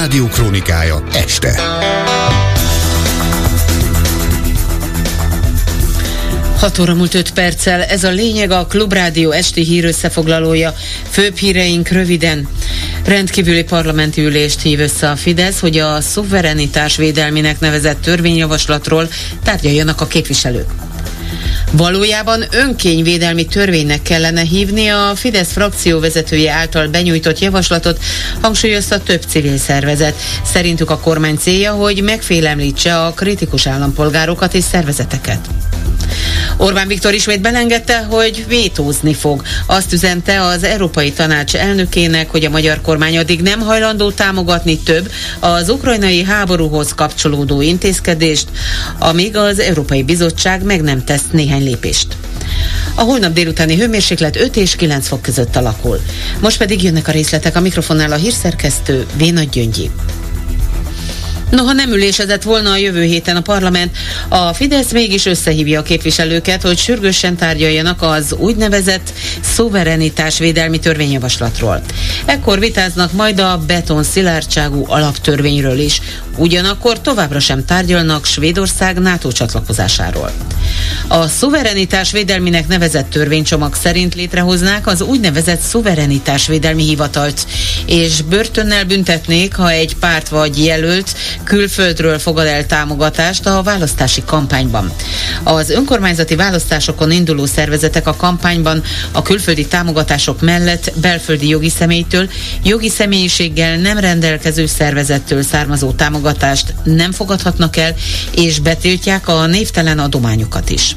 Klubrádió krónikája este. 6 óra múlt 5 perccel, ez a lényeg a Klubrádió esti hír összefoglalója. Főbb híreink röviden. Rendkívüli parlamenti ülést hív össze a Fidesz, hogy a szuverenitás védelminek nevezett törvényjavaslatról tárgyaljanak a képviselők. Valójában önkényvédelmi törvénynek kellene hívni a Fidesz frakció vezetője által benyújtott javaslatot, hangsúlyozta több civil szervezet. Szerintük a kormány célja, hogy megfélemlítse a kritikus állampolgárokat és szervezeteket. Orbán Viktor ismét belengedte, hogy vétózni fog. Azt üzente az Európai Tanács elnökének, hogy a magyar kormány addig nem hajlandó támogatni több az ukrajnai háborúhoz kapcsolódó intézkedést, amíg az Európai Bizottság meg nem tesz néhány lépést. A holnap délutáni hőmérséklet 5 és 9 fok között alakul. Most pedig jönnek a részletek a mikrofonnál a hírszerkesztő Vénagy Gyöngyi. Noha nem ülésezett volna a jövő héten a parlament, a Fidesz mégis összehívja a képviselőket, hogy sürgősen tárgyaljanak az úgynevezett szuverenitásvédelmi törvényjavaslatról. Ekkor vitáznak majd a beton szilárdságú alaptörvényről is, ugyanakkor továbbra sem tárgyalnak Svédország NATO csatlakozásáról. A szuverenitás védelminek nevezett törvénycsomag szerint létrehoznák az úgynevezett szuverenitásvédelmi hivatalt, és börtönnel büntetnék, ha egy párt vagy jelölt külföldről fogad el támogatást a választási kampányban. Az önkormányzati választásokon induló szervezetek a kampányban a külföldi támogatások mellett belföldi jogi személytől, jogi személyiséggel nem rendelkező szervezettől származó támogatást nem fogadhatnak el, és betiltják a névtelen adományokat is.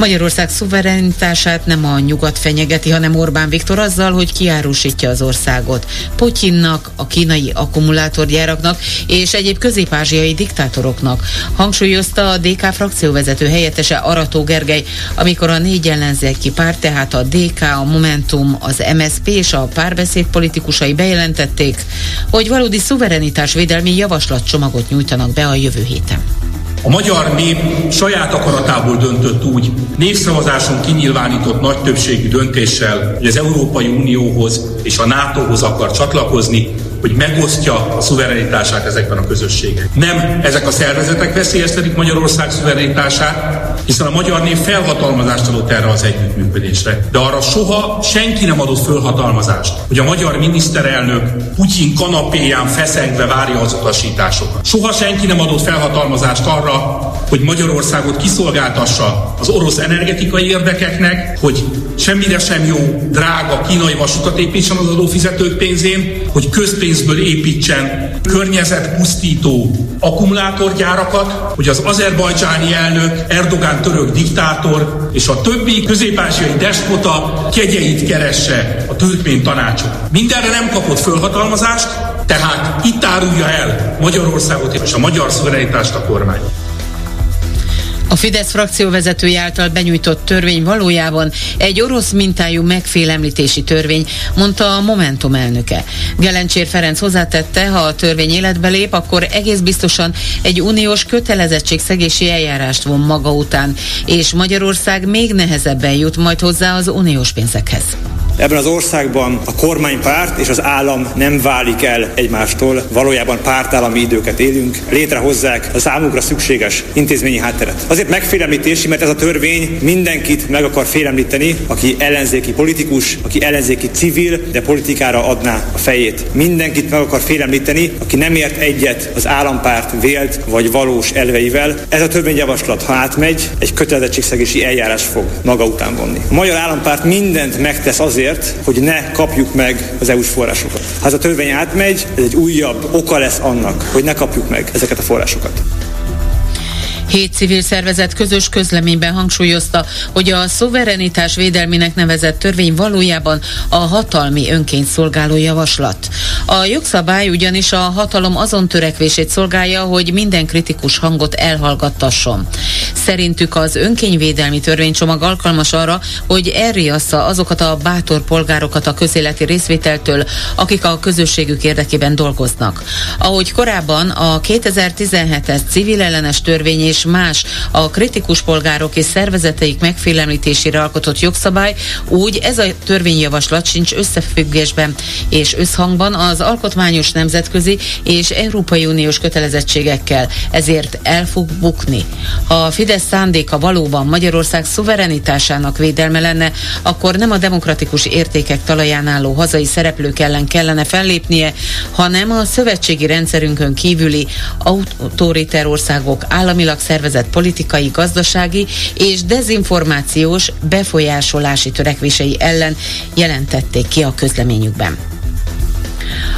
Magyarország szuverenitását nem a nyugat fenyegeti, hanem Orbán Viktor azzal, hogy kiárusítja az országot. Putyinnak, a kínai akkumulátorgyáraknak és egyéb közép-ázsiai diktátoroknak, hangsúlyozta a DK frakcióvezető helyettese Arató Gergely, amikor a négy ellenzéki párt, tehát a DK, a Momentum, az MSP és a párbeszéd politikusai bejelentették, hogy valódi szuverenitásvédelmi javaslatcsomagot nyújtanak be a jövő héten. A magyar nép saját akaratából döntött úgy, népszavazáson kinyilvánított nagy többségű döntéssel, hogy az Európai Unióhoz és a NATO-hoz akar csatlakozni, hogy megosztja a szuverenitását ezekben a közösségek. Nem ezek a szervezetek veszélyeztetik Magyarország szuverenitását, hiszen a magyar nép felhatalmazást adott erre az együttműködésre. De arra soha senki nem adott fölhatalmazást, hogy a magyar miniszterelnök Putyin kanapéján feszengve várja az utasításokat. Soha senki nem adott felhatalmazást arra, hogy Magyarországot kiszolgáltassa az orosz energetikai érdekeknek, hogy semmire sem jó, drága kínai vasutat építsen az adófizetők pénzén, hogy közpénzből építsen környezetpusztító akkumulátorgyárakat, hogy az azerbajdzsáni elnök, Erdogán török diktátor és a többi közép-ázsiai despota kegyeit keresse a türkmén tanácsot. Mindenre nem kapott fölhatalmazást, tehát itt árulja el Magyarországot és a magyar szuverenitást a kormány. A Fidesz frakció vezetője által benyújtott törvény valójában egy orosz mintájú megfélemlítési törvény, mondta a Momentum elnöke. Gelencsér Ferenc hozzátette, ha a törvény életbe lép, akkor egész biztosan egy uniós kötelezettségszegési eljárást von maga után, és Magyarország még nehezebben jut majd hozzá az uniós pénzekhez. Ebben az országban a kormánypárt és az állam nem válik el egymástól, valójában pártállami időket élünk, létrehozzák a számukra szükséges intézményi hátteret. Azért megfélemlítési, mert ez a törvény mindenkit meg akar félemlíteni, aki ellenzéki politikus, aki ellenzéki civil, de politikára adná a fejét. Mindenkit meg akar félemlíteni, aki nem ért egyet az állampárt vélt vagy valós elveivel. Ez a törvényjavaslat, ha átmegy, egy kötelezettségszegési eljárás fog maga után vonni. A magyar állampárt mindent megtesz azért, azért, hogy ne kapjuk meg az EU-s forrásokat. Ha ez a törvény átmegy, ez egy újabb oka lesz annak, hogy ne kapjuk meg ezeket a forrásokat. Hét civil szervezet közös közleményben hangsúlyozta, hogy a szuverenitás védelminek nevezett törvény valójában a hatalmi önként szolgáló javaslat. A jogszabály ugyanis a hatalom azon törekvését szolgálja, hogy minden kritikus hangot elhallgattasson. Szerintük az önkényvédelmi törvénycsomag alkalmas arra, hogy elriassza azokat a bátor polgárokat a közéleti részvételtől, akik a közösségük érdekében dolgoznak. Ahogy korábban a 2017-es civil ellenes törvény és és más a kritikus polgárok és szervezeteik megfélemlítésére alkotott jogszabály, úgy ez a törvényjavaslat sincs összefüggésben és összhangban az alkotmányos nemzetközi és Európai Uniós kötelezettségekkel, ezért el fog bukni. Ha a Fidesz szándéka valóban Magyarország szuverenitásának védelme lenne, akkor nem a demokratikus értékek talaján álló hazai szereplők ellen kellene fellépnie, hanem a szövetségi rendszerünkön kívüli autoriter országok államilag szervezett politikai, gazdasági és dezinformációs befolyásolási törekvései ellen jelentették ki a közleményükben.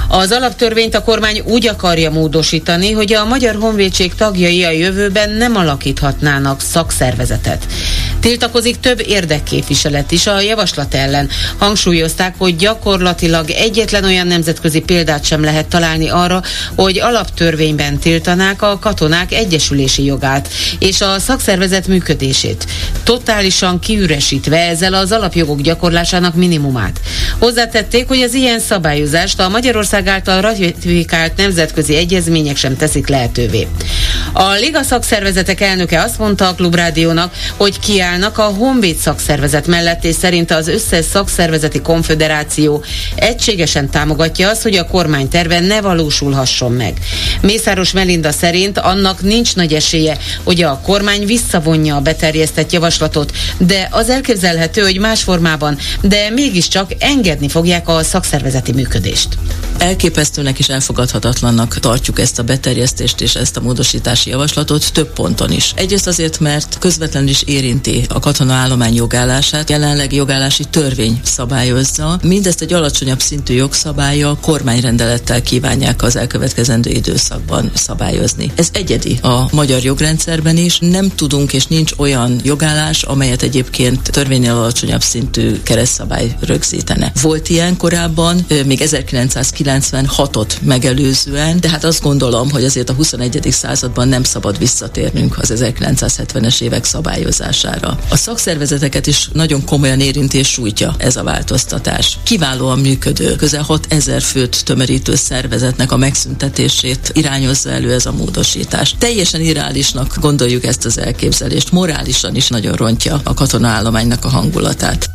Az alaptörvényt a kormány úgy akarja módosítani, hogy a Magyar Honvédség tagjai a jövőben nem alakíthatnának szakszervezetet. Tiltakozik több érdekképviselet is a javaslat ellen. Hangsúlyozták, hogy gyakorlatilag egyetlen olyan nemzetközi példát sem lehet találni arra, hogy alaptörvényben tiltanák a katonák egyesülési jogát és a szakszervezet működését, totálisan kiüresítve ezzel az alapjogok gyakorlásának minimumát. Hozzátették, hogy az ilyen szabályozást a Magyarország által ratifikált nemzetközi egyezmények sem teszik lehetővé. A Liga szakszervezetek elnöke azt mondta a Klubrádiónak, hogy kiállnak a Honvéd szakszervezet mellett, és szerint az összes szakszervezeti konfederáció egységesen támogatja azt, hogy a kormány terve ne valósulhasson meg. Mészáros Melinda szerint annak nincs nagy esélye, hogy a kormány visszavonja a beterjesztett javaslatot, de az elképzelhető, hogy más formában, de mégiscsak engedni fogják a szakszervezeti működést. Elképesztőnek és elfogadhatatlannak tartjuk ezt a beterjesztést és ezt a módosítási javaslatot több ponton is. Egyrészt azért, mert közvetlenül is érinti a katona állomány jogállását, jelenleg jogállási törvény szabályozza. Mindezt egy alacsonyabb szintű jogszabálya kormányrendelettel kívánják az elkövetkezendő időszakban szabályozni. Ez egyedi a magyar jogrendszerben is. Nem tudunk és nincs olyan jogállás, amelyet egyébként törvénynél alacsonyabb szintű keresztszabály rögzítene. Volt ilyen korábban, még 1990 96-ot megelőzően, de hát azt gondolom, hogy azért a 21. században nem szabad visszatérnünk az 1970-es évek szabályozására. A szakszervezeteket is nagyon komolyan érinti és sújtja ez a változtatás. Kiválóan működő, közel 6000 főt tömörítő szervezetnek a megszüntetését irányozza elő ez a módosítás. Teljesen irreálisnak gondoljuk ezt az elképzelést, morálisan is nagyon rontja a katonaállománynak a hangulatát.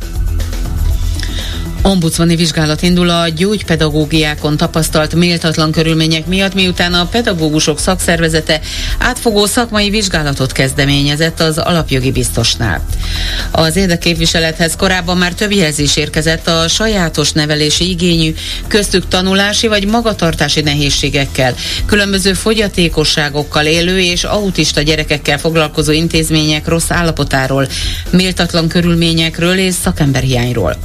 Ombudsmani vizsgálat indul a gyógypedagógiákon tapasztalt méltatlan körülmények miatt, miután a pedagógusok szakszervezete átfogó szakmai vizsgálatot kezdeményezett az alapjogi biztosnál. Az érdekképviselethez korábban már több jelzés érkezett a sajátos nevelési igényű, köztük tanulási vagy magatartási nehézségekkel, különböző fogyatékosságokkal élő és autista gyerekekkel foglalkozó intézmények rossz állapotáról, méltatlan körülményekről és szakemberhiányról.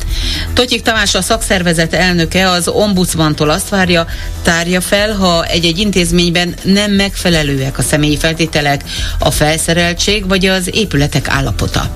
Totyik Tamás a szakszervezet elnöke az ombudsmantól azt várja, tárja fel, ha egy-egy intézményben nem megfelelőek a személyi feltételek, a felszereltség vagy az épületek állapota.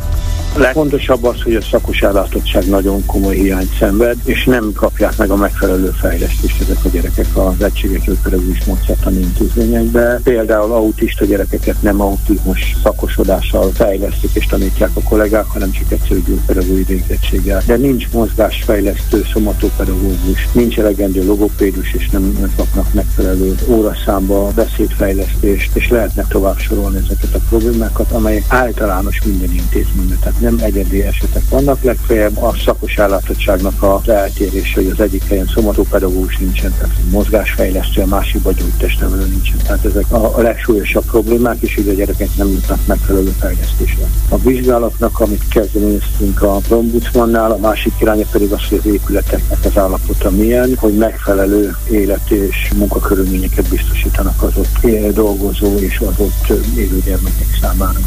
Legfontosabb az, hogy a szakos ellátottság nagyon komoly hiányt szenved, és nem kapják meg a megfelelő fejlesztést ezek a gyerekek az egységes pedagógus módszertani intézményekbe. Például autista gyerekeket nem autizmus szakosodással fejlesztik és tanítják a kollégák, hanem csak egyszerű gyógypedagógiai végzettséggel. De nincs mozgásfejlesztő szomatopedagógus, nincs elegendő logopédus, és nem kapnak megfelelő óraszámba beszédfejlesztést, és lehetne tovább sorolni ezeket a problémákat, amelyek általános minden intézményben. Tehát nem egyedi esetek vannak, legfeljebb a szakos állatottságnak a eltérés, hogy az egyik helyen szomatopedagógus nincsen, tehát mozgásfejlesztő, a másikban gyógytestnevelő nincsen. Tehát ezek a, a legsúlyosabb problémák, és így a gyerekek nem jutnak megfelelő fejlesztésre. A vizsgálatnak, amit kezdeményeztünk a ombudsmannál, a másik iránya pedig az, hogy az épületeknek az állapota milyen, hogy megfelelő élet és munkakörülményeket biztosítanak az ott dolgozó és az ott élő gyermekek számára.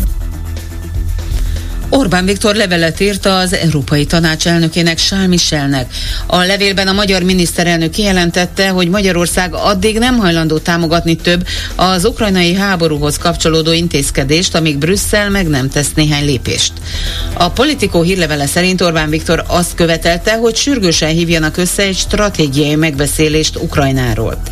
Orbán Viktor levelet írt az Európai Tanács elnökének Charles Michelnek. A levélben a magyar miniszterelnök kijelentette, hogy Magyarország addig nem hajlandó támogatni több az ukrajnai háborúhoz kapcsolódó intézkedést, amíg Brüsszel meg nem tesz néhány lépést. A politikó hírlevele szerint Orbán Viktor azt követelte, hogy sürgősen hívjanak össze egy stratégiai megbeszélést Ukrajnáról.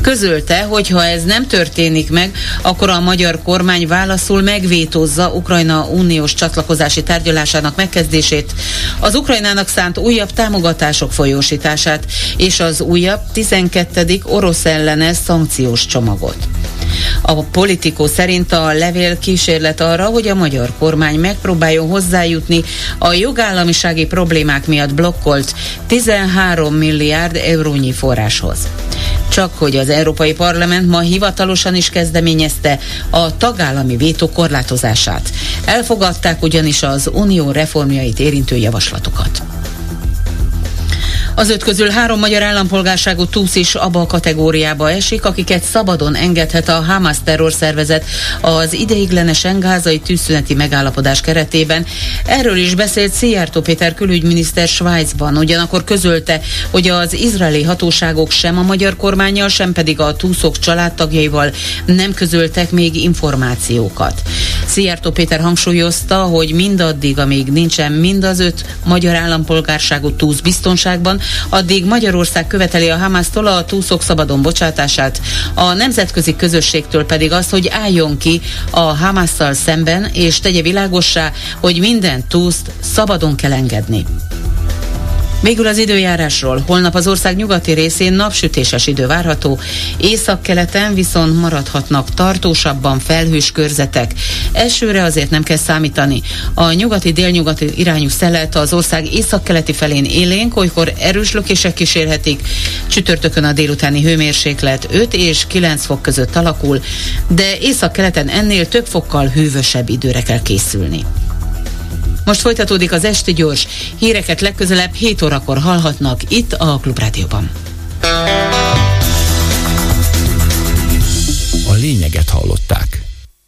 Közölte, hogy ha ez nem történik meg, akkor a magyar kormány válaszul megvétózza Ukrajna uniós csatlakozást csatlakozási tárgyalásának megkezdését, az Ukrajnának szánt újabb támogatások folyósítását és az újabb 12. orosz ellenes szankciós csomagot. A politikó szerint a levél kísérlet arra, hogy a magyar kormány megpróbáljon hozzájutni a jogállamisági problémák miatt blokkolt 13 milliárd eurónyi forráshoz. Csak hogy az Európai Parlament ma hivatalosan is kezdeményezte a tagállami vétó korlátozását. Elfogadták ugyanis az unió reformjait érintő javaslatokat. Az öt közül három magyar állampolgárságú túsz is abba a kategóriába esik, akiket szabadon engedhet a Hamas terrorszervezet az ideiglenesen gázai tűzszüneti megállapodás keretében. Erről is beszélt Szijjártó Péter külügyminiszter Svájcban, ugyanakkor közölte, hogy az izraeli hatóságok sem a magyar kormányjal, sem pedig a túszok családtagjaival nem közöltek még információkat. Szijjártó Péter hangsúlyozta, hogy mindaddig, amíg nincsen mind az öt magyar állampolgárságú túsz biztonságban, addig Magyarország követeli a Hamásztól a túszok szabadon bocsátását, a nemzetközi közösségtől pedig azt, hogy álljon ki a Hamásszal szemben, és tegye világossá, hogy minden túszt szabadon kell engedni. Végül az időjárásról. Holnap az ország nyugati részén napsütéses idő várható, északkeleten viszont maradhatnak tartósabban felhős körzetek. Esőre azért nem kell számítani. A nyugati-délnyugati irányú szelet az ország északkeleti felén élénk, olykor erős lökések kísérhetik. Csütörtökön a délutáni hőmérséklet 5 és 9 fok között alakul, de északkeleten ennél több fokkal hűvösebb időre kell készülni. Most folytatódik az Esti Gyors. Híreket legközelebb 7 órakor hallhatnak itt a Klubrádióban. A lényeget hallották.